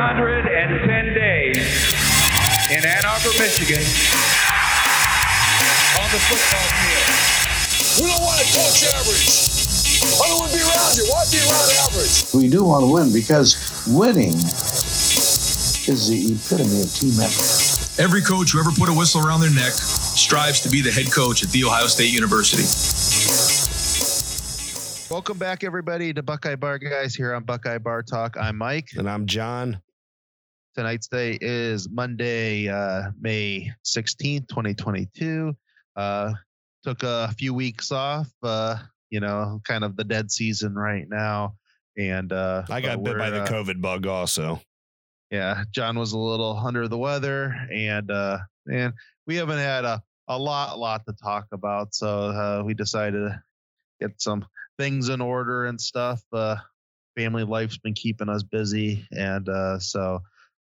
110 days in Ann Arbor, Michigan on the football field. We don't want to coach average. I don't want to be around you. Why be around average? We do want to win because winning is the epitome of team effort. Every coach who ever put a whistle around their neck strives to be the head coach at The Ohio State University. Welcome back, everybody, to Buckeye Bar Guys here on Buckeye Bar Talk. I'm Mike. And I'm John. Tonight's day is Monday, uh, May 16th, 2022. Uh, took a few weeks off, uh, you know, kind of the dead season right now. And uh, I got bit by the uh, COVID bug also. yeah, John was a little under the weather, and uh, and we haven't had a a lot lot to talk about, so uh, we decided to get some things in order and stuff. Uh, family life's been keeping us busy, and uh, so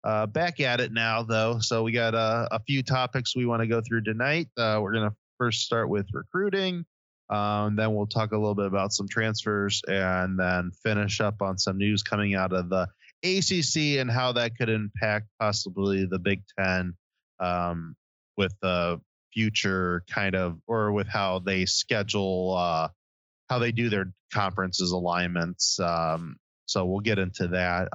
uh, back at it now though. So we got uh, a few topics we want to go through tonight. Uh, we're gonna first start with recruiting. Um, then we'll talk a little bit about some transfers and then finish up on some news coming out of the ACC and how that could impact possibly the Big Ten um, with the future kind of, or with how they schedule, uh, how they do their conferences alignments. Um, so we'll get into that.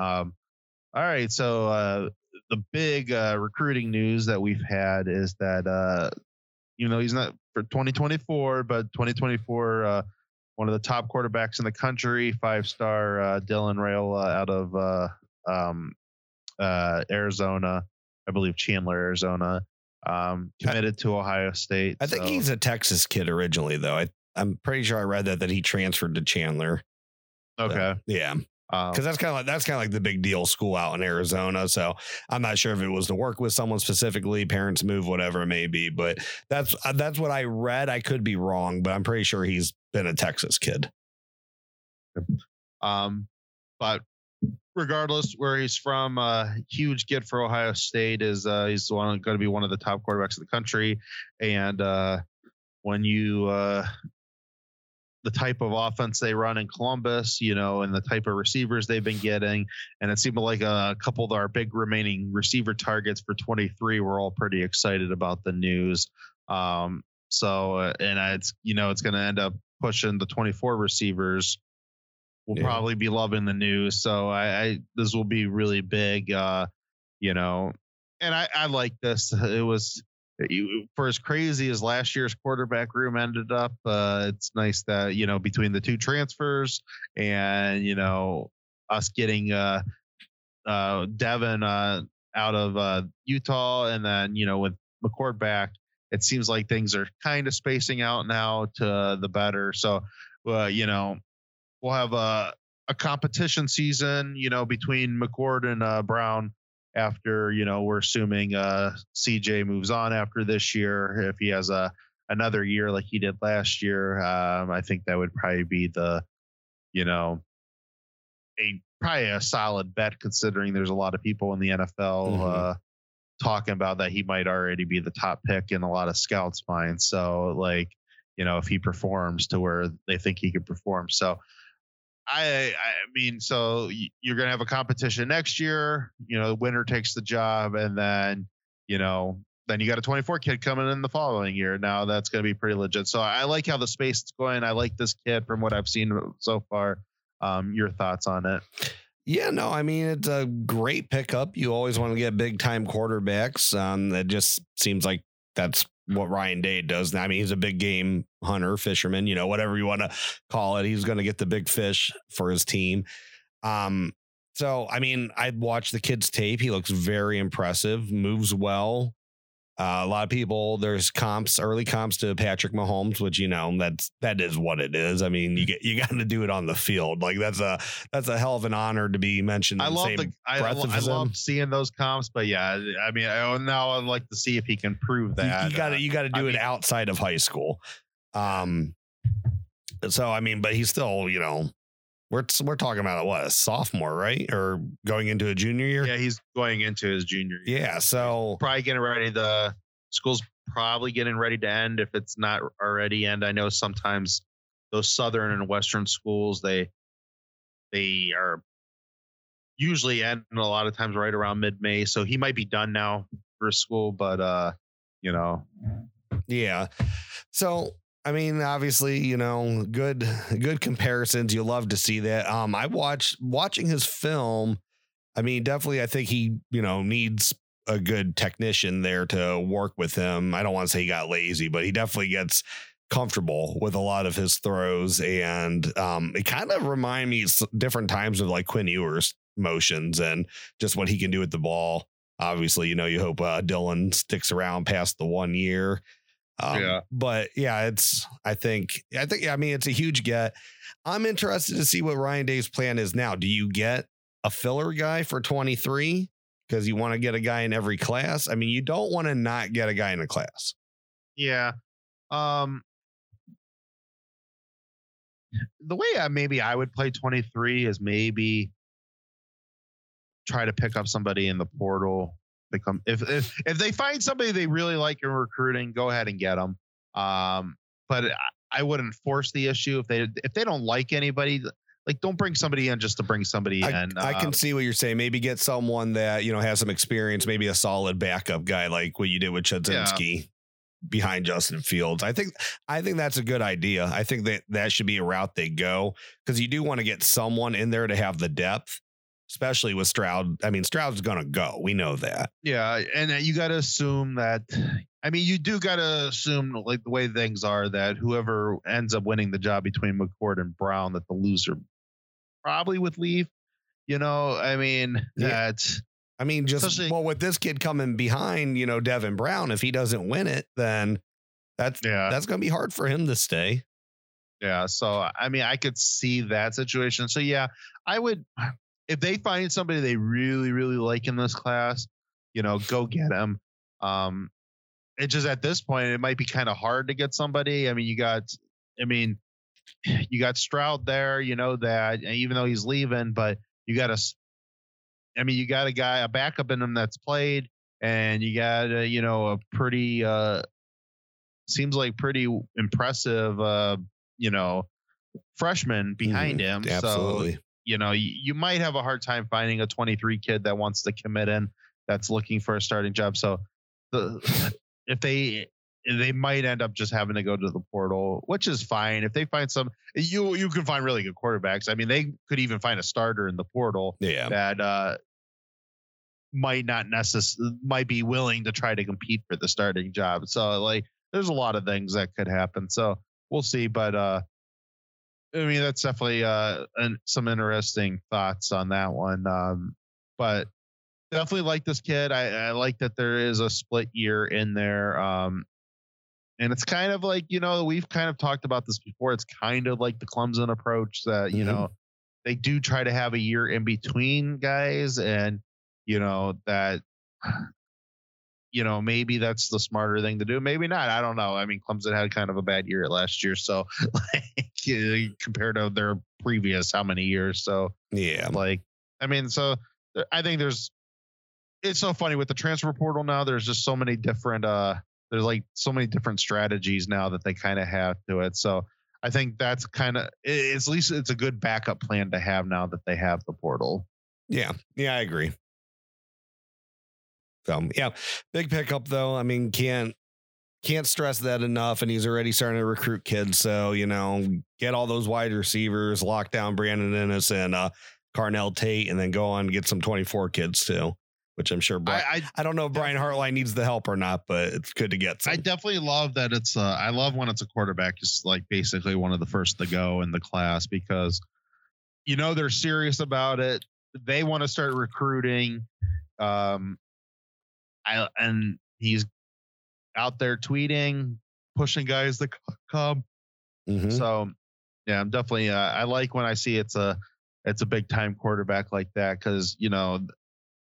All right. So uh, the big uh, recruiting news that we've had is that, uh, you know, he's not for 2024, but 2024, uh, one of the top quarterbacks in the country, five star uh, Dylan Raiola out of uh, um, uh, Arizona, I believe Chandler, Arizona, um, committed to Ohio State. I think he's a Texas kid originally, though. I, I'm pretty sure I read that that he transferred to Chandler. So, okay. Um, because that's kind of like that's kind of like the big deal school out in Arizona. So I'm not sure if it was to work with someone specifically, parents move, whatever it may be. But that's uh, that's what I read. I could be wrong, but I'm pretty sure he's been a Texas kid. Um, but regardless where he's from, uh, huge get for Ohio State is uh, he's going to be one of the top quarterbacks in the country, and uh, when you uh, the type of offense they run in Columbus, you know, and the type of receivers they've been getting, and it seemed like a couple of our big remaining receiver targets for 23. We're all pretty excited about the news. Um, so, uh, and it's you know it's going to end up pushing the 24 receivers will Yeah. probably be loving the news. So I, I this will be really big. Uh, you know, and I, I like this. It was you, for as crazy as last year's quarterback room ended up. Uh, it's nice that you know between the two transfers and you know us getting uh, uh, Devin uh, out of uh, Utah, and then you know with McCord back, it seems like things are kind of spacing out now to the better. So, uh, you know, we'll have a a competition season, you know, between McCord and uh, Brown. After you know, we're assuming uh, CJ moves on after this year. If he has a another year like he did last year, um, I think that would probably be the, you know, a probably a solid bet considering there's a lot of people in the NFL Mhm. uh, talking about that he might already be the top pick in a lot of scouts' minds. So like, you know, if he performs to where they think he could perform. So I I mean, so you're gonna have a competition next year. You know, the winner takes the job, and then you know, then you got a 24 kid coming in the following year. Now that's gonna be pretty legit. So I like how the space is going. I like this kid from what I've seen so far. Um, your thoughts on it? Yeah, no, I mean it's a great pickup. You always want to get big time quarterbacks. Um, that just seems like that's what Ryan Day does. I mean, he's a big game hunter, fisherman, you know, whatever you want to call it. He's going to get the big fish for his team. Um, so I mean, I watched the kid's tape. He looks very impressive, moves well. Uh, a lot of people, there's comps, early comps to Patrick Mahomes, which you know that's that is what it is. I mean, you get you got to do it on the field. Like that's a that's a hell of an honor to be mentioned. I in the love same the I, I him. love seeing those comps, but yeah, I mean, I, now I'd like to see if he can prove that. you got uh, to you got to I do it mean- outside of high school. Um, so I mean, but he's still you know we're we're talking about a, what a sophomore, right, or going into a junior year. yeah, he's going into his junior year. Yeah, so probably getting ready. The school's probably getting ready to end if it's not already end. I know sometimes those southern and western schools they they are usually end a lot of times right around mid May. So he might be done now for school, but uh, you know, Yeah. So I mean, obviously, you know, good good comparisons. You love to see that. Um, I watched watching his film. I mean, definitely, I think he, you know, needs a good technician there to work with him. I don't want to say he got lazy, but he definitely gets comfortable with a lot of his throws, and um, it kind of remind me different times of like Quinn Ewers motions and just what he can do with the ball. Obviously, you know, you hope uh, Dylan sticks around past the one year. Um, Yeah. But yeah, it's, I think, I think, I mean, it's a huge get. I'm interested to see what Ryan Day's plan is now. Do you get a filler guy for 23? Because you want to get a guy in every class. I mean, you don't want to not get a guy in a class. yeah. Um, the way I maybe I would play 23 is maybe try to pick up somebody in the portal. Become if if if they find somebody they really like in recruiting, go ahead and get them. Um, but I- wouldn't force the issue if they if they don't like anybody. Like, don't bring somebody in just to bring somebody I, in. I Uh, can see what you're saying. Maybe get someone that, you know, has some experience, maybe a solid backup guy like what you did with Chudzinski behind Justin Fields. I think I think that's a good idea. I think that that should be a route they go because you do want to get someone in there to have the depth, especially with Stroud. I mean, Stroud's going to go. We know that. Yeah, and uh, you got to assume that. I mean, you do got to assume, like the way things are, that whoever ends up winning the job between McCord and Brown, that the loser probably would leave. You know, I mean, Yeah. that I mean, just well, with this kid coming behind, you know, Devin Brown, if he doesn't win it, then that's yeah, that's going to be hard for him to stay. yeah. So I mean, I could see that situation. So yeah, I would if they find somebody they really, really like in this class, you know, go get them. Um, it just at this point, it might be kind of hard to get somebody. I mean, you got, I mean, you got Stroud there, you know that, and even though he's leaving, but you got a, I mean, you got a guy, a backup in him that's played, and you got, a, you know, a pretty, uh, seems like pretty impressive, uh, you know, freshman behind him. So Absolutely. You know, you, you might have a hard time finding a 23 kid that wants to commit in that's looking for a starting job. So the if they they might end up just having to go to the portal, which is fine. If they find some you you can find really good quarterbacks. I mean, they could even find a starter in the portal yeah. that uh might not necessarily might be willing to try to compete for the starting job. So like there's a lot of things that could happen. So we'll see. But uh I mean that's definitely uh an, some interesting thoughts on that one. Um but definitely like this kid. I, I like that there is a split year in there. Um and it's kind of like, you know, we've kind of talked about this before. It's kind of like the Clemson approach that, you Mhm. know, they do try to have a year in between guys and you know that you know maybe that's the smarter thing to do maybe not i don't know i mean clemson had kind of a bad year last year so like compared to their previous how many years so Yeah. like i mean so i think there's it's so funny with the transfer portal now there's just so many different uh there's like so many different strategies now that they kind of have to it so i think that's kind of it's at least it's a good backup plan to have now that they have the portal Yeah, yeah, I agree. So yeah, big pickup though. I mean, can't can't stress that enough. And he's already starting to recruit kids. So you know, get all those wide receivers, lock down Brandon Inniss and uh, Carnell Tate, and then go on and get some twenty four kids too. Which I'm sure. Brian, I, I, I don't know if Brian Hartline needs the help or not, but it's good to get. Some. I definitely love that it's uh I love when it's a quarterback just like basically one of the first to go in the class because you know they're serious about it. They want to start recruiting. Um I and he's out there tweeting, pushing guys to come. Mhm. So yeah, I'm definitely uh, I like when I see it's a it's a big time quarterback like that because you know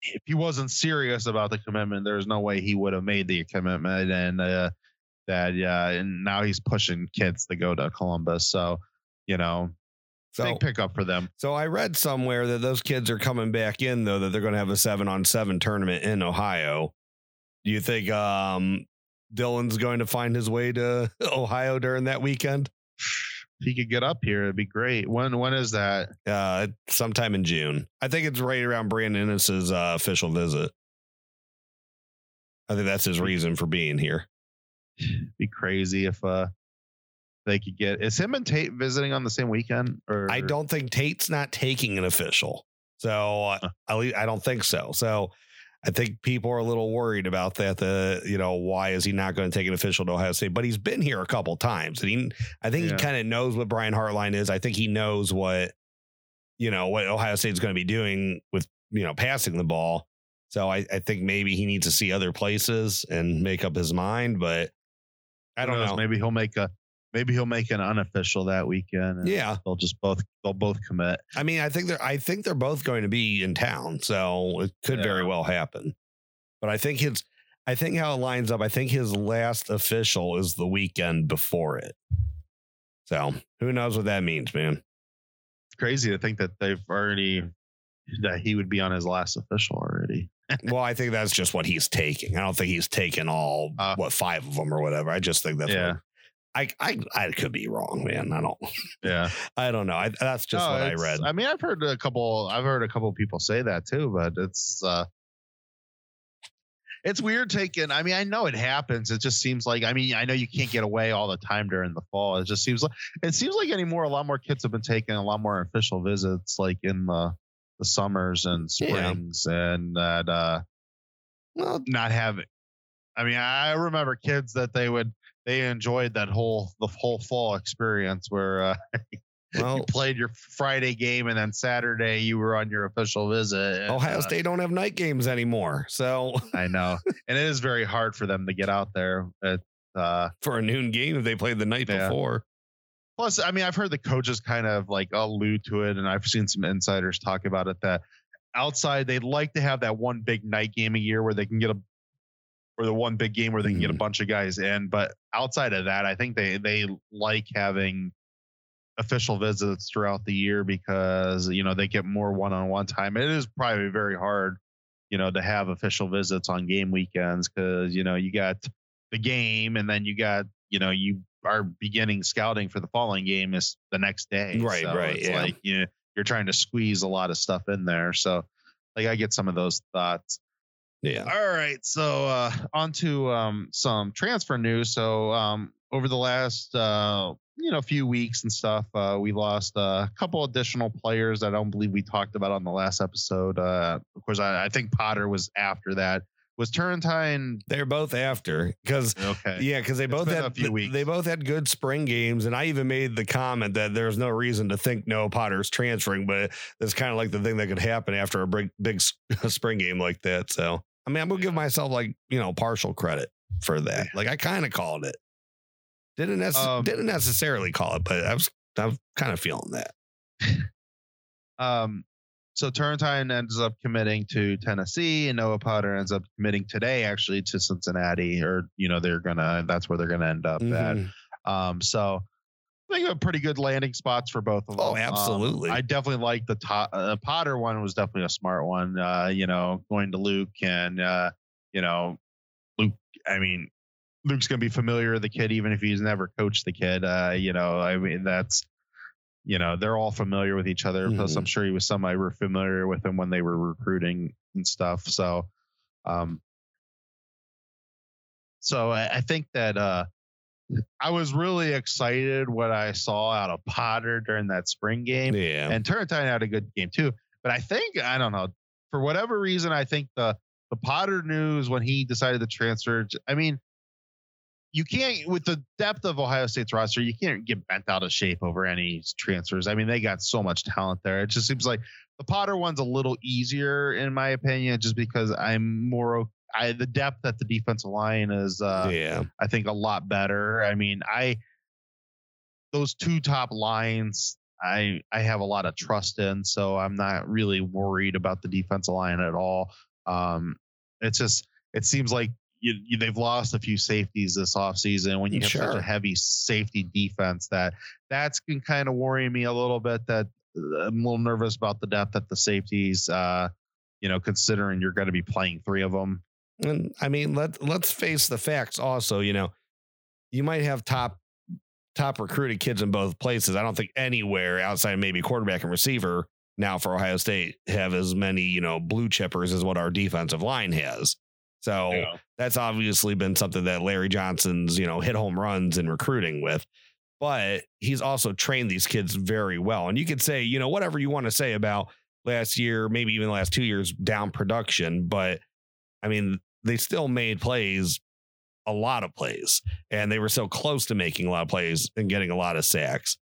if he wasn't serious about the commitment, there's no way he would have made the commitment and uh, that yeah, and now he's pushing kids to go to Columbus. So you know, So big pickup for them. So I read somewhere that those kids are coming back in though that they're going to have a 7 on 7 tournament in Ohio. Do you think um Dylan's going to find his way to Ohio during that weekend? if he could get up here, it'd be great. When when is that? Uh, sometime in June. I think it's right around Brandon Inniss's uh, official visit. I think that's his reason for being here. Be crazy if uh they could get. Is him and Tate visiting on the same weekend? Or I don't think Tate's not taking an official. So uh, Huh. at least I don't think so. So I think people are a little worried about that. The you know why is he not going to take an official to Ohio State? But he's been here a couple times, and he I think Yeah. he kind of knows what Brian Hartline is. I think he knows what you know what Ohio State's going to be doing with you know passing the ball. So I, I think maybe he needs to see other places and make up his mind. But I don't knows? know. Maybe he'll make a maybe he'll make an unofficial that weekend. and Yeah. they'll just both they'll both commit. I mean, I think they're I think they're both going to be in town, so it could very well happen. But I think his I think how it lines up, I think his last official is the weekend before it. So who knows what that means, man? It's crazy to think that they've already that he would be on his last official already. well, I think that's just what he's taking. I don't think he's taken all Uh, what five of them or whatever. I just think that's Yeah. what I, I I could be wrong, man. I don't Yeah, I don't know. I, that's just No, what I read. I mean, I've heard a couple. I've heard a couple people say that too, but it's uh it's weird taking. I mean, I know it happens. It just seems like. I mean, I know you can't get away all the time during the fall. It just seems like it seems like anymore. A lot more kids have been taking a lot more official visits, like in the the summers and Yeah. springs, and that uh well, not having. I mean, I remember kids that they would they enjoyed that whole the whole fall experience where uh, well you played your Friday game and then Saturday you were on your official visit. and, Ohio uh, State don't have night games anymore. So I know, and it is very hard for them to get out there. It, uh, for a noon game if they played the night Yeah. before. plus, I mean, I've heard the coaches kind of like allude to it, and I've seen some insiders talk about it that outside they'd like to have that one big night game a year where they can get a or the one big game where they can get a Mhm. bunch of guys in. But outside of that, I think they they like having official visits throughout the year because you know they get more one-on-one time. It is probably very hard, you know, to have official visits on game weekends because you know you got the game and then you got you know you are beginning scouting for the following game is the next day. Right, So right, It's yeah. like you know, you're trying to squeeze a lot of stuff in there. So like I get some of those thoughts. Yeah. All right, so uh, on to um, some transfer news. So um, over the last uh, you know few weeks and stuff, uh, we lost a couple additional players that I don't believe we talked about on the last episode. Uh, of course, I, I think Potter was after that. Was Turrentine They're both after because okay? yeah, because they It's both been a had few weeks. they both had good spring games, and I even made the comment that there's no reason to think no Potter's transferring, but it's kind of like the thing that could happen after a big big spring game like that. So I mean, I'm gonna give myself like you know partial credit for that. Like I kind of called it. Didn't Um, didn't necessarily call it, but I was I'm kind of feeling that. Um, so Turrentine ends up committing to Tennessee, and Noah Potter ends up committing today, actually, to Cincinnati, or you know they're gonna that's where they're gonna end up at. Mhm. Um, so I think a pretty good landing spots for both of them. Oh, Um, absolutely. I definitely like the to- uh, Potter one was definitely a smart one. Uh, you know, going to Luke and uh, you know, Luke. I mean, Luke's gonna be familiar with the kid even if he's never coached the kid. Uh, you know, I mean that's you know they're all familiar with each other. Plus, Mhm. I'm sure he was somebody were familiar with him when they were recruiting and stuff. So, um, so I, I think that uh, I was really excited what I saw out of Potter during that spring game, Yeah. and Turrentine had a good game too. But I think I don't know for whatever reason I think the the Potter news when he decided to transfer. I mean, you can't with the depth of Ohio State's roster, you can't get bent out of shape over any transfers. I mean, they got so much talent there. It just seems like the Potter one's a little easier in my opinion, just because I'm more. I the depth at the defensive line is. uh yeah. I think a lot better. I mean, I those two top lines I I have a lot of trust in, so I'm not really worried about the defensive line at all. Um it's just it seems like you, you, they've lost a few safeties this offseason when you have such a heavy safety defense that that's been kind of worrying me a little bit that uh, I'm a little nervous about the depth at the safeties uh you know considering you're going to be playing three of them And I mean, let let's face the facts. Also, you know, you might have top top recruited kids in both places. I don't think anywhere outside maybe quarterback and receiver now for Ohio State have as many, you know, blue chippers as what our defensive line has. So Yeah. that's obviously been something that Larry Johnson's, you know, hit home runs in recruiting with. But he's also trained these kids very well. And you could say, you know, whatever you want to say about last year, maybe even the last two years down production, but I mean, they still made plays, a lot of plays, and they were so close to making a lot of plays and getting a lot of sacks.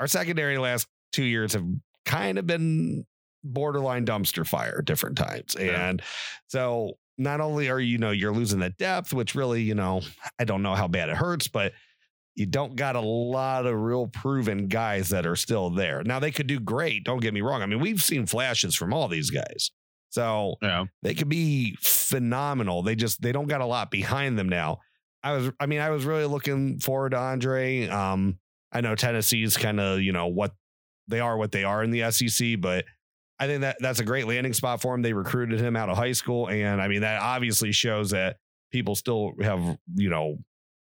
Our secondary last two years have kind of been borderline dumpster fire at different times. Yeah. And so not only are you know you're losing the depth, which really, you know, I don't know how bad it hurts, but you don't got a lot of real proven guys that are still there. Now they could do great, don't get me wrong. I mean, we've seen flashes from all these guys. So Yeah. they could be phenomenal. They just they don't got a lot behind them now. I was I mean I was really looking forward to Andre. Um I know Tennessee's kind of, you know, what they are what they are in the SEC, but I think that that's a great landing spot for him. They recruited him out of high school and I mean that obviously shows that people still have, you know,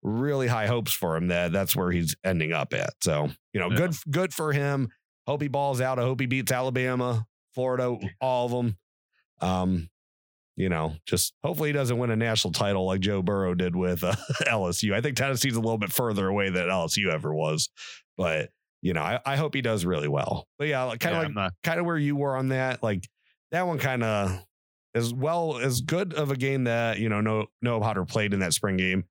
really high hopes for him that that's where he's ending up at. So, you know, Yeah. good good for him. Hope he balls out. I hope he beats Alabama, Florida, all of them. Um, you know, just hopefully he doesn't win a national title like Joe Burrow did with uh, LSU. I think Tennessee's a little bit further away than LSU ever was, but you know, I, I hope he does really well. But yeah, like, kind of I'm like not- kind of where you were on that. Like that one kind of as well as good of a game that you know no no Potter played in that spring game.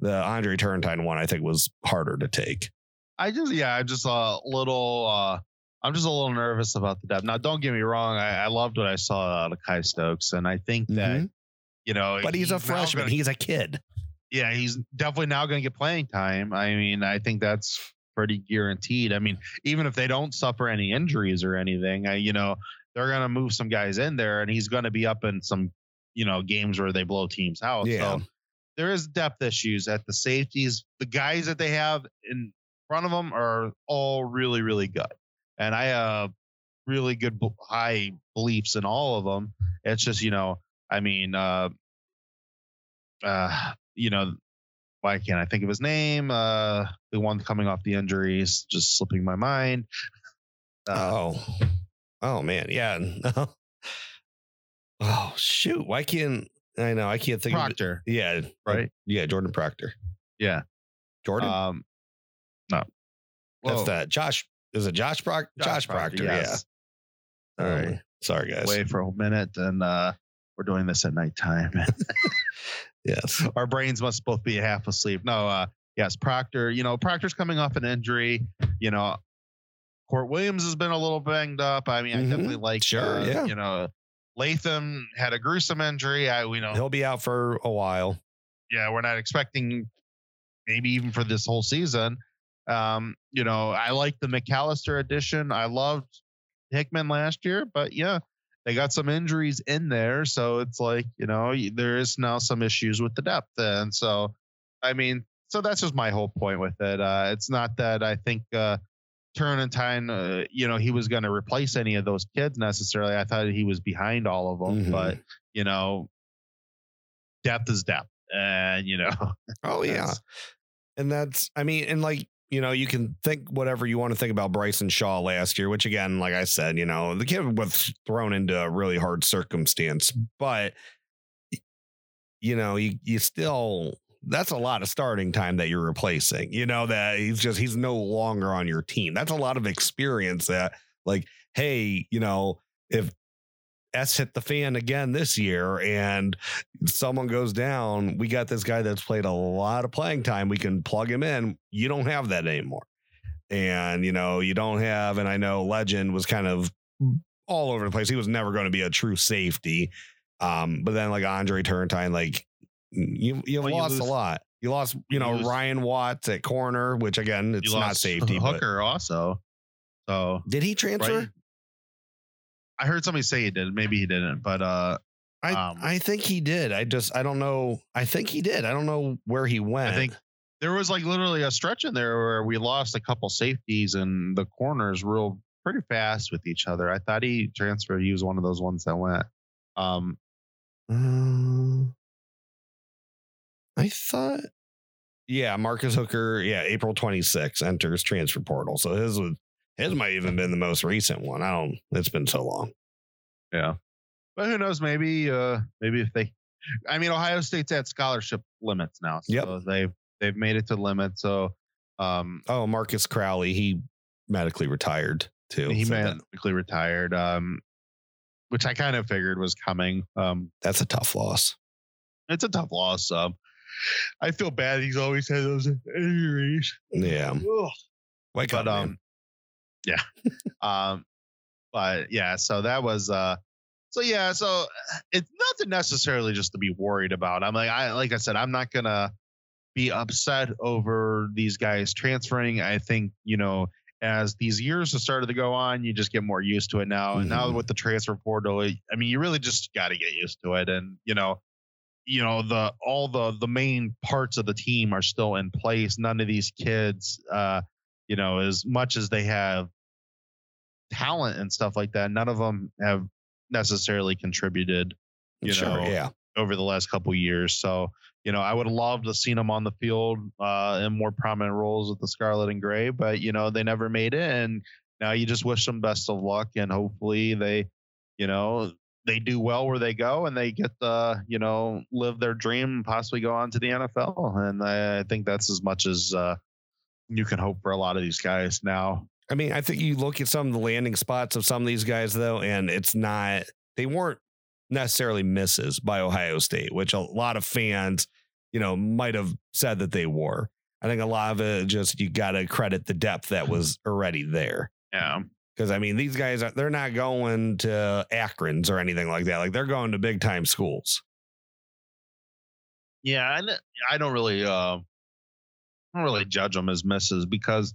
The Andre Turrentine one I think was harder to take. I just yeah, I'm just a little uh I'm just a little nervous about the depth. Now don't get me wrong, I, I loved what I saw out of Kye Stokes, and I think that Mhm. you know But he's a freshman. gonna- he's a kid. yeah, he's definitely now gonna get playing time. I mean, I think that's pretty guaranteed. I mean, even if they don't suffer any injuries or anything, I, you know, they're gonna move some guys in there and he's gonna be up in some, you know, games where they blow teams out. Yeah. So there is depth issues at the safeties. The guys that they have in front of them are all really, really good. And I have really good high beliefs in all of them. It's just, you know, I mean, uh, uh, you know, why can't I think of his name? Uh, the one coming off the injuries, just slipping my mind. Uh, oh, oh man, yeah. oh shoot, why can't I know? I can't think of Proctor, it. Yeah, right? Yeah, Jordan Proctor. Yeah. Jordan. Um, no, That's Whoa. that. Josh is it Josh Proctor? Josh, Proctor. yes. Yeah. All Um, right. Sorry, guys. Wait for a minute, and uh, we're doing this at nighttime. Yes. Our brains must both be half asleep. No, uh, yes, Proctor. You know, Proctor's coming off an injury. You know, Kourt Williams has been a little banged up. I mean, Mhm. I definitely like. Sure, uh, yeah. You know, Lathan had a gruesome injury. I, we know. He'll be out for a while. yeah, we're not expecting maybe even for this whole season. Um, you know, I like the McCalister addition. I loved Hickman last year, but yeah, they got some injuries in there, so it's like you know there is now some issues with the depth, and so I mean, so that's just my whole point with it. Uh, it's not that I think uh, Turrentine, uh, you know, he was going to replace any of those kids necessarily. I thought he was behind all of them, Mhm. but you know, depth is depth, and you know, Oh yeah. And that's I mean, and like, you know, you can think whatever you want to think about Bryson Shaw last year, which again, like I said, you know, the kid was thrown into a really hard circumstance, but you know, you you still that's a lot of starting time that you're replacing. You know, that he's just he's no longer on your team. That's a lot of experience that like, hey, you know, if S hit the fan again this year and someone goes down, we got this guy that's played a lot of playing time. We can plug him in. You don't have that anymore. And, you know, you don't have, and I know Lejond was kind of all over the place. He was never going to be a true safety. Um, but then like Andre Turrentine, like you you Well, you lost a lot. You lost, you you know, lose- Ryan Watts at corner, which again, it's not lost safety. but- Hooker also. So Did he transfer? right. I heard somebody say he did. Maybe he didn't, but uh, I Um, I think he did. I just I don't know. I think he did. I don't know where he went. I think there was like literally a stretch in there where we lost a couple safeties and the corners real pretty fast with each other. I thought he transferred. He was one of those ones that went. Um, Um, I thought Yeah, Marcus Hooker. Yeah, April 26 enters transfer portal. So his was his might even been the most recent one. I don't. It's been so long. Yeah. But who knows? Maybe uh maybe if they I mean Ohio State's at scholarship limits now. So Yep. they've they've made it to limit. So um Oh, Marcus Crowley. He medically retired too. he So that- medically retired. Um which I kind of figured was coming. Um that's a tough loss. it's a tough loss. Um I feel bad he's always had those injuries. Yeah. Ugh. Wake But up, um. Yeah. um but yeah, so that was uh so yeah, so it's nothing necessarily just to be worried about. I'm like I like I said, I'm not gonna be upset over these guys transferring. I think, you know, as these years have started to go on, you just get more used to it now. And now Mhm. with the transfer portal, I mean, you really just got to get used to it. And you know, you know the all the the main parts of the team are still in place. None of these kids, uh, you know, as much as they have talent and stuff like that, none of them have necessarily contributed you sure. know, yeah. over the last couple years. So, you know, I would have loved to seen them on the field uh, in more prominent roles with the Scarlet and Gray, but you know, they never made it. And now you just wish them best of luck, and hopefully they, you know, they do well where they go and they get the, you know, live their dream and possibly go on to the NFL. And I, I think that's as much as uh, you can hope for a lot of these guys now. I mean, I think you look at some of the landing spots of some of these guys, though, and it's not, they weren't necessarily misses by Ohio State, which a lot of fans, you know, might have said that they were. I think a lot of it just, you got to credit the depth that was already there. Yeah. Because I mean, these guys, are, they're not going to Akron's or anything like that. Like they're going to big time schools. Yeah, and I don't really, uh, don't really judge them as misses because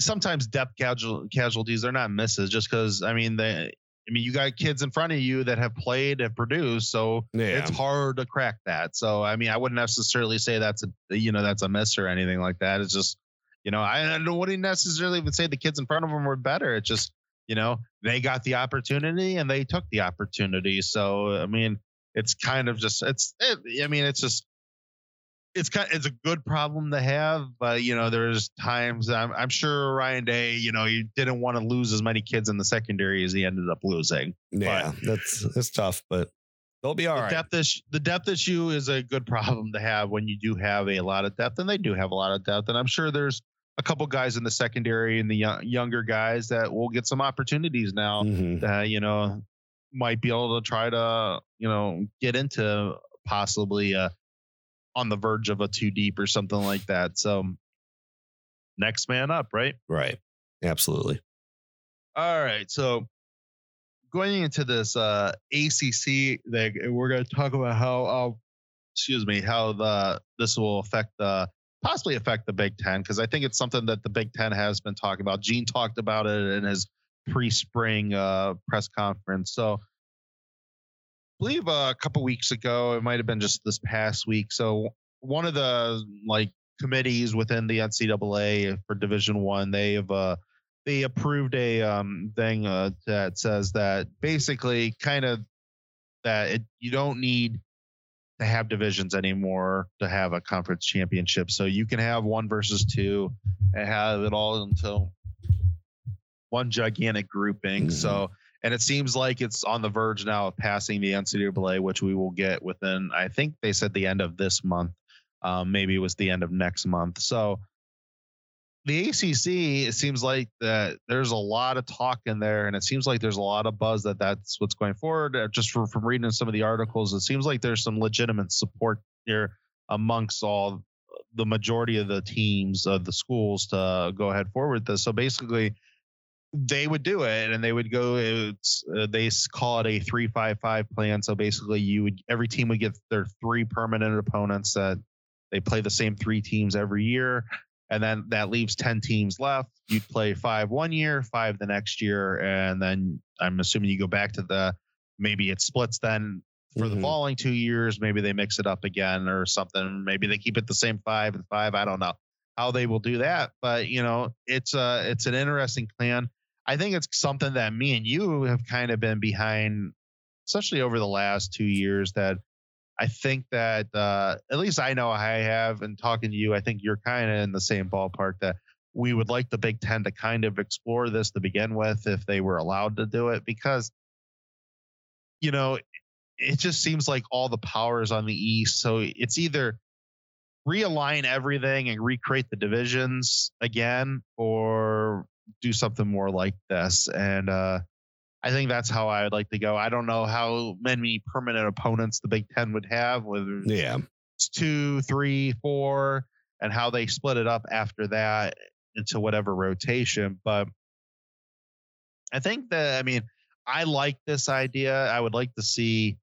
sometimes depth casual, casualties they're not misses just because I mean they. I mean, you got kids in front of you that have played, and produced, so Yeah. it's hard to crack that. So, I mean, I wouldn't necessarily say that's a, you know, that's a miss or anything like that. It's just, you know, I, I wouldn't necessarily even say the kids in front of them were better. It's just, you know, they got the opportunity and they took the opportunity. So, I mean, it's kind of just, it's, it, I mean, it's just, it's kind, it's a good problem to have, but you know, there's times I'm, I'm sure Ryan Day, you know, he didn't want to lose as many kids in the secondary as he ended up losing. Yeah. That's, that's tough, but they'll be all the right. depth issue, the depth issue is a good problem to have when you do have a lot of depth, and they do have a lot of depth. And I'm sure there's a couple guys in the secondary and the young, younger guys that will get some opportunities now. Mhm. That you know might be able to try to you know get into possibly uh on the verge of a two deep or something like that. So next man up, right? Right. Absolutely. All right. So going into this uh ACC, that we're going to talk about how, uh, excuse me, how the this will affect the possibly affect the Big Ten because I think it's something that the Big Ten has been talking about. Gene talked about it in his pre-spring uh, press conference. So. Believe uh, a couple weeks ago, it might have been just this past week. So one of the like committees within the NCAA for Division One, they have uh, they approved a um, thing uh, that says that basically kind of that it, you don't need to have divisions anymore to have a conference championship. So you can have one versus two and have it all until one gigantic grouping. Mhm. So and it seems like it's on the verge now of passing the NCAA, which we will get within. I think they said the end of this month. Um, maybe it was the end of next month. So the ACC, it seems like that there's a lot of talk in there, and it seems like there's a lot of buzz that that's what's going forward. Uh, Just from, from reading some of the articles, it seems like there's some legitimate support here amongst all the majority of the teams of the schools to go ahead forward with this. So basically, they would do it, and they would go. It's uh, they call it a three-five-five plan. So basically, you would every team would get their three permanent opponents that they play the same three teams every year and then that leaves 10 teams left you'd play five one year five the next year and then i'm assuming you go back to the maybe it splits then for the Mhm. following two years maybe they mix it up again or something maybe they keep it the same five and five i don't know how they will do that but you know it's a it's an interesting plan i think it's something that me and you have kind of been behind especially over the last two years that I think that uh, at least I know I have, and talking to you, I think you're kind of in the same ballpark that we would like the Big Ten to kind of explore this to begin with if they were allowed to do it, because you know it just seems like all the power is on the East. So it's either realign everything and recreate the divisions again, or do something more like this. And uh, I think that's how I would like to go. I don't know how many permanent opponents the Big Ten would have, whether Yeah. it's two, three, four, and how they split it up after that into whatever rotation. But I think that, I mean, I like this idea. I would like to see,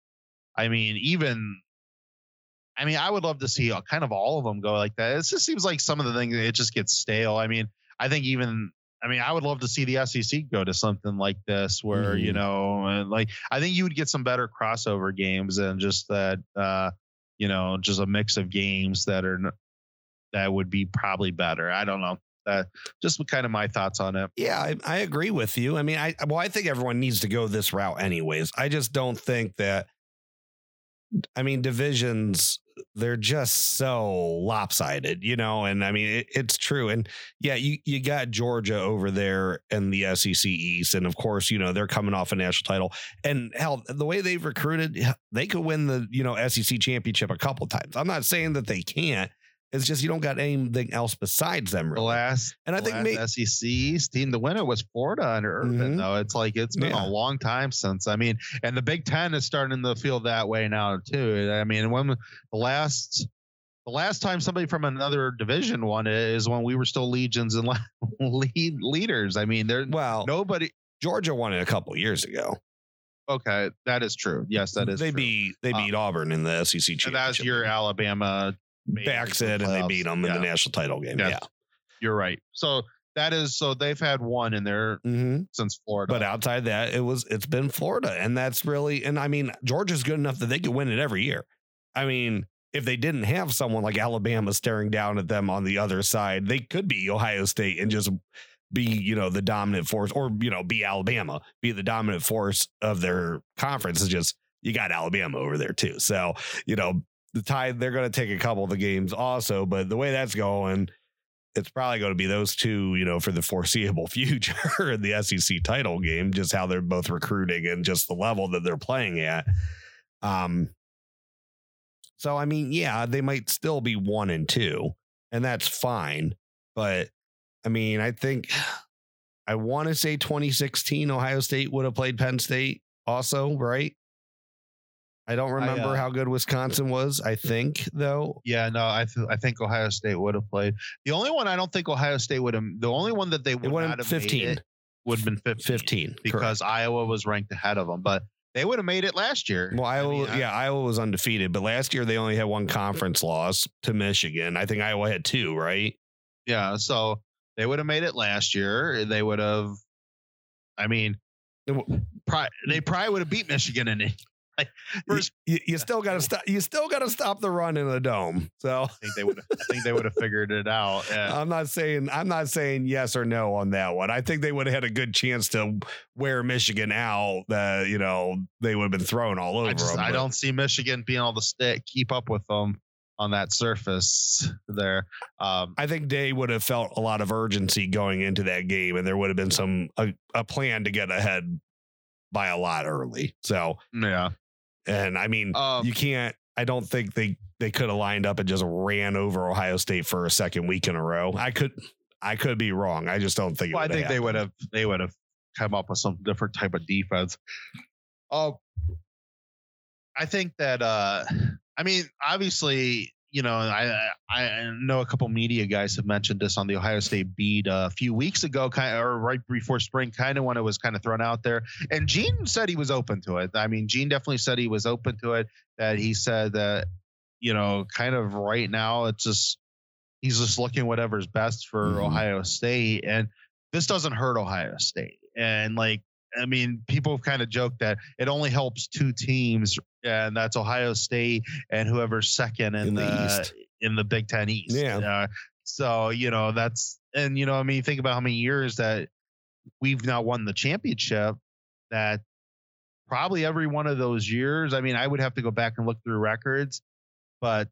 I mean, even, I mean, I would love to see uh, kind of all of them go like that. It just seems like some of the things, it just gets stale. I mean, I think even, I mean, I would love to see the SEC go to something like this where, you Mhm. know, and like, I think you would get some better crossover games and just that, uh, you know, just a mix of games that are, that would be probably better. I don't know. Uh, just kind of my thoughts on it. Yeah, I, I agree with you. I mean, I well, I think everyone needs to go this route anyways. I just don't think that I mean, divisions, they're just so lopsided, you know, and I mean it, it's true. And yeah, you you got Georgia over there in the SEC East, and of course, you know, they're coming off a national title. And hell, the way they've recruited, they could win the, you know, SEC championship a couple times. I'm not saying that they can't. It's just you don't got anything else besides them, The last, And I think may- SEC team to win it was Florida under Urban, Mhm. though. It's like it's been Yeah. a long time since. I mean, and the Big Ten is starting to feel that way now too. I mean, when the last the last time somebody from another division won it is when we were still legends and lead leaders. I mean, there Well, nobody. Georgia won it a couple years ago. Okay, that is true. Yes, that is. they true. beat they Uh, beat Auburn in the SEC championship. That's your Alabama made it the and they beat them in the national title game. Yes. Yeah, You're right. So that is so they've had one in there hmm since Florida. but outside that, it was it's been Florida, and that's really and I mean Georgia's good enough that they could win it every year. I mean, if they didn't have someone like Alabama staring down at them on the other side, they could be Ohio State and just be you know the dominant force, or you know be Alabama, be the dominant force of their conference. It's just you got Alabama over there too. So you know the tide they're going to take a couple of the games also, but the way that's going. It's probably going to be those two, you know, for the foreseeable future in the SEC title game, just how they're both recruiting and just the level that they're playing at. Um, so I mean, yeah, they might still be one and two, and that's fine. But I mean, I think I want to say 2016 Ohio State would have played Penn State also, right? I don't remember uh, how good Wisconsin was. I think though. Yeah, no, I th- I think Ohio State would have played. The only one I don't think Ohio State would have. The only one that they would not have have 15. made would have been 15, 15 because Iowa was ranked ahead of them. But they would have made it last year. Well, I Iowa, mean, I- yeah, Iowa was undefeated, but last year they only had one conference loss to Michigan. I think Iowa had two, right? yeah. So they would have made it last year. They would have. I mean, they probably would have beat Michigan in it. First, You, you still got to stop. You still got to stop the run in the dome. So I think they would. I think they would have figured it out. Yeah. I'm not saying I'm not saying yes or no on that one. I think they would have had a good chance to wear Michigan out. That you know they would have been thrown all over I just them. I don't see Michigan being able to stay, keep up with them on that surface there. Um, I think Day would have felt a lot of urgency going into that game, and there would have been some a, a plan to get ahead by a lot early. So, yeah. And I mean, Um, you can't. I don't think they they could have lined up and just ran over Ohio State for a second week in a row. I could I could be wrong. I just don't think. It Well, I think they would have they would have come up with some different type of defense. Oh, I think that uh I mean, obviously, you know, I I know a couple media guys have mentioned this on the Ohio State beat uh, a few weeks ago, kind of, or right before spring, kind of when it was kind of thrown out there. And Gene said he was open to it. I mean, Gene definitely said he was open to it. That he said that, you know, kind of right now it's just he's just looking whatever's best for Mhm. Ohio State, and this doesn't hurt Ohio State. And like, I mean, people have kind of joked that it only helps two teams, and that's Ohio State and whoever's second in, In the the, East. in the Big Ten East. Yeah. Uh, so you know that's and you know I mean think about how many years that we've now won the championship that probably every one of those years. I mean, I would have to go back and look through records, but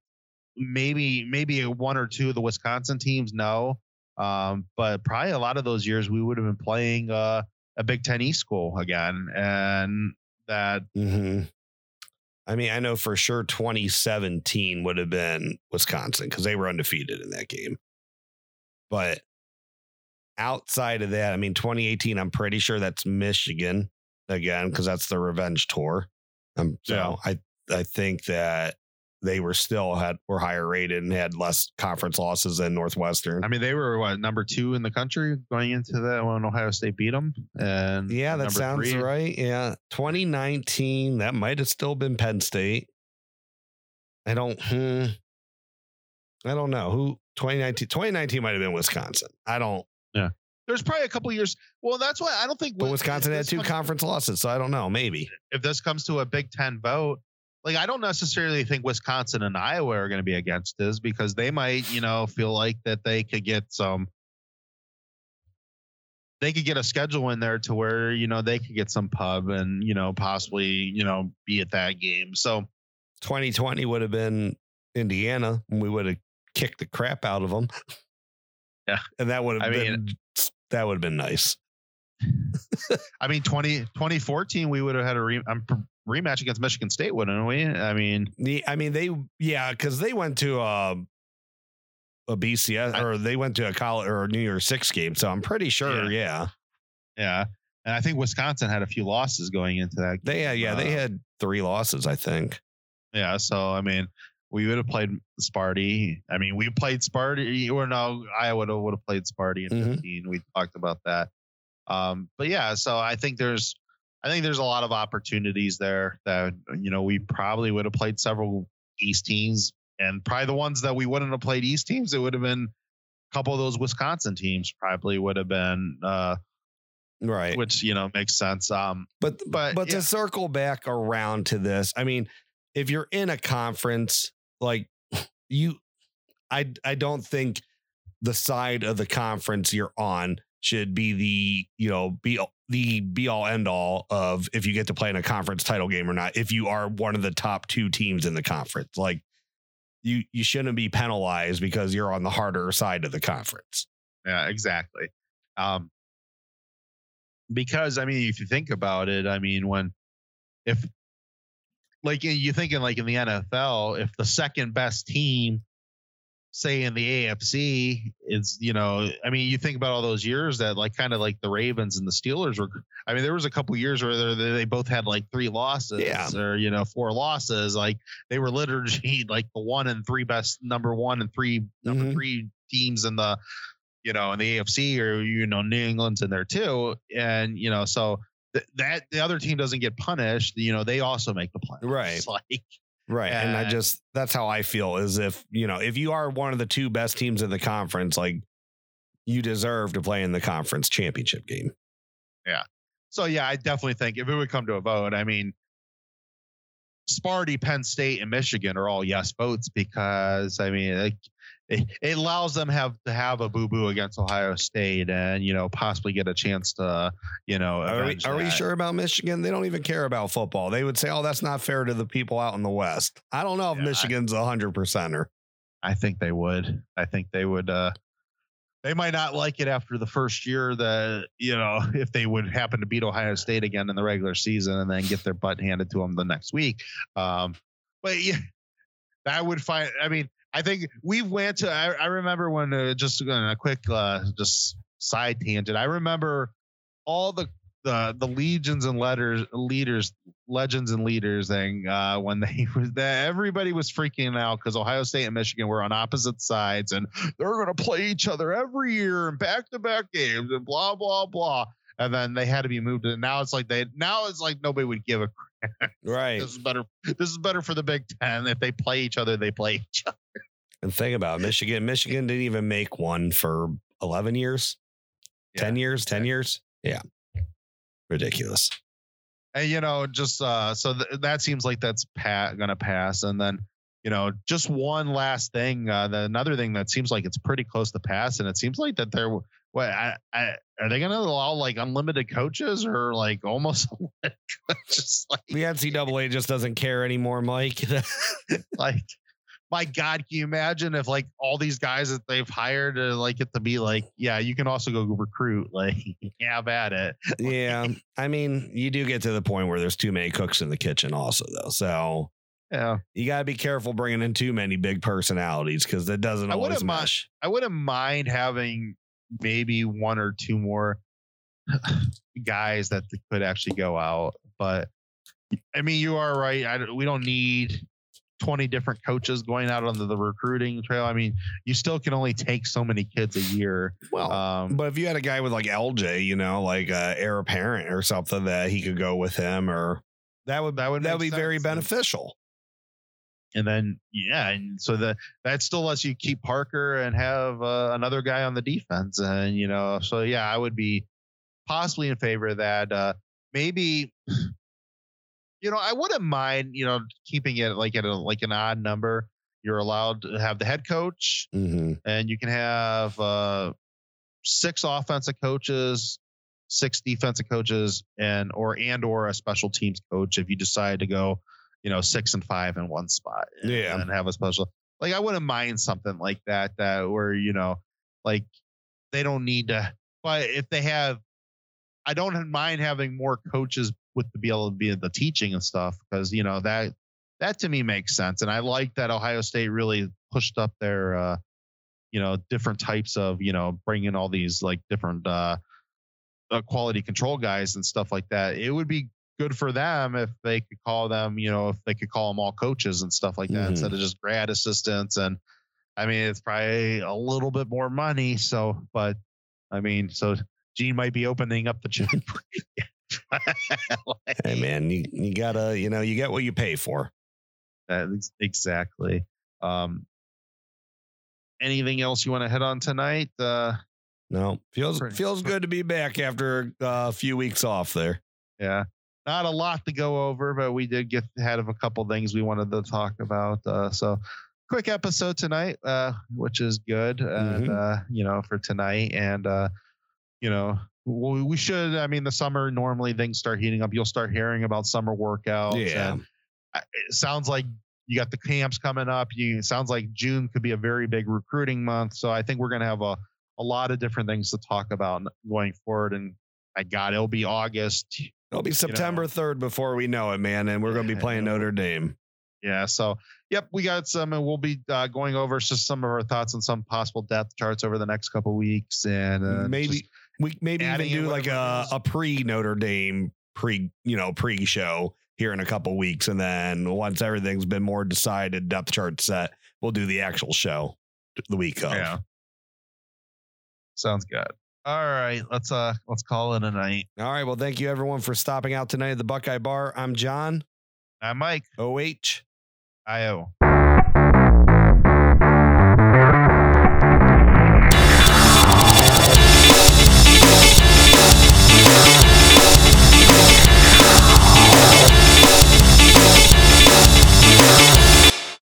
maybe maybe one or two of the Wisconsin teams, no. Um, but probably a lot of those years we would have been playing uh, a Big Ten East school again, and that hmm I mean, I know for sure 2017 would have been Wisconsin because they were undefeated in that game. But outside of that, I mean, 2018, I'm pretty sure that's Michigan again because that's the revenge tour. Um, so Yeah. I I think that they were still had were higher rated and had less conference losses than Northwestern. I mean they were what number two in the country going into that when Ohio State beat them, and yeah, that sounds three- right. Yeah, 2019, that might have still been Penn State. I don't. Hmm, I don't know who 2019. 2019 might have been Wisconsin. I don't. Yeah. There's probably a couple years. Well, that's why I don't think But Wisconsin had two comes- conference losses, so I don't know. Maybe. if this comes to a Big Ten vote, like I don't necessarily think Wisconsin and Iowa are going to be against this because they might, you know, feel like that they could get some. They could get a schedule in there to where you know they could get some pub and you know possibly you know be at that game. So 2020 would have been Indiana, and we would have kicked the crap out of them. Yeah. and that would have I been that would have been nice. I mean 20, 2014 we would have had a re, um, rematch against Michigan State, wouldn't we? I mean The, I mean, they yeah, because they went to a a BCS I- or they went to a college or a New Year's Six game, so I'm pretty sure. Yeah, yeah, and I think Wisconsin had a few losses going into that. they had yeah they Uh, had three losses, I think. Yeah, so I mean, we would have played Sparty. I mean, we played Sparty, or no, Iowa would have, would have played Sparty in Mhm. 15. We talked about that. Um, but yeah, so I think there's, I think there's a lot of opportunities there that you know we probably would have played several East teams, and probably the ones that we wouldn't have played East teams, it would have been a couple of those Wisconsin teams probably would have been, uh, Right, which you know makes sense. Um, but but but yeah. to circle back around to this, I mean, if you're in a conference like you, I I don't think the side of the conference you're on should be the you know be the be all end all of if you get to play in a conference title game or not. If you are one of the top two teams in the conference, like you you shouldn't be penalized because you're on the harder side of the conference. Yeah, exactly. Um, because I mean, if you think about it, I mean, when if like you thinking like in the NFL, if the second best team, say in the AFC, is you know, I mean, you think about all those years that like kind of like the Ravens and the Steelers were. I mean, there was a couple years where they both had like three losses, Yeah. or you know, four losses. Like they were literally like the one and three best number one and three number Mhm. three teams in the you know, in the AFC or you know, New England's in there too, and you know, so th- that the other team doesn't get punished. You know, they also make the playoffs. Right. Like, Right. and I just, that's how I feel is if, you know, if you are one of the two best teams in the conference, like you deserve to play in the conference championship game. Yeah. So yeah, I definitely think if it would come to a vote, I mean, Sparty, Penn State, and Michigan are all yes votes because I mean, it, it, it allows them have to have a boo boo against Ohio State and you know possibly get a chance to you know. Are, we, are we sure about Michigan? They don't even care about football. They would say, oh, that's not fair to the people out in the West. I don't know if Yeah, Michigan's a 100%er. I think they would. I think they would. uh They might not like it after the first year that you know if they would happen to beat Ohio State again in the regular season and then get their butt handed to them the next week. Um, but yeah, that would find. I mean, I think we went to. I, I remember when uh, just a quick uh, just side tangent. I remember all the the the legions and letters leaders legends and leaders thing uh, when they was that everybody was freaking out because Ohio State and Michigan were on opposite sides and they're to play each other every year and back to back games and blah blah blah. And then they had to be moved. And now it's like they now it's like nobody would give a. Right. This is better. This is better for the Big Ten. If they play each other, they play each other. And think about it, Michigan. Michigan didn't even make one for 11 years, 10 years, 10 years. Yeah. Ridiculous. And you know, just uh, so th- that seems like that's pat gonna pass. And then you know, just one last thing. Uh, the, another thing that seems like it's pretty close to pass, and it seems like that they're what I, I, are they going to allow like unlimited coaches or like almost just like The NCAA just doesn't care anymore, Mike. like my god can you imagine if like all these guys that they've hired to like get to be like yeah you can also go recruit like have at it yeah. I mean, you do get to the point where there's too many cooks in the kitchen, also, though. So yeah you got to be careful bringing in too many big personalities because that doesn't I always wouldn't mind- mesh. i wouldn't mind having maybe one or two more guys that could actually go out but i mean you are right I, we don't need 20 different coaches going out on the, recruiting trail i mean you still can only take so many kids a year Well, um But if you had a guy with like LJ, you know, like uh, heir apparent or something that he could go with him, or that would That would that would be very sense. beneficial. And then yeah and so the that still lets you keep parker and have uh, another guy on the defense and you know so yeah i would be possibly in favor of that uh maybe you know i wouldn't mind you know keeping it like at a like an odd number you're allowed to have the head coach Mm-hmm. and you can have uh six offensive coaches six defensive coaches and or and or a special teams coach if you decide to go you know six and five in one spot and, Yeah. and have a special like i wouldn't mind something like that that where you know like they don't need to but if they have i don't mind having more coaches with to be able to be the teaching and stuff because you know that that to me makes sense and i like that ohio state really pushed up their uh you know different types of you know bringing all these like different uh, uh quality control guys and stuff like that it would be good for them if they could call them you know if they could call them all coaches and stuff like that Mhm. instead of just grad assistants and i mean it's probably a little bit more money so but i mean so gene might be opening up the gym Hey man, you, you gotta, you know, you get what you pay for. That's exactly um anything else you want to hit on tonight uh No, feels feels good to be back after uh, a few weeks off there. Yeah. Not a lot to go over, but we did get ahead of a couple things we wanted to talk about. Uh, so quick episode tonight, uh, which is good. And, uh, you know, for tonight and, uh, you know, we, we should, I mean, the summer, normally things start heating up. You'll start hearing about summer workouts. Yeah. And it sounds like you got the camps coming up. You it sounds like June could be a very big recruiting month. So I think we're going to have a, a lot of different things to talk about going forward. And I got, it'll be August. It'll be September third before we know it, man, and we're gonna be playing. Notre Dame. Yeah. So, yep, we got some, and we'll be uh, going over just some of our thoughts on some possible depth charts over the next couple weeks, and uh, maybe we maybe even do like a, a pre Notre Dame pre you know pre show here in a couple weeks, and then once everything's been more decided, depth chart set, we'll do the actual show the week of. yeah. Sounds good. All right, let's uh let's call it a night. All right. Well, thank you everyone for stopping out tonight at the Buckeye Bar. I'm John I'm Mike. OH. IO.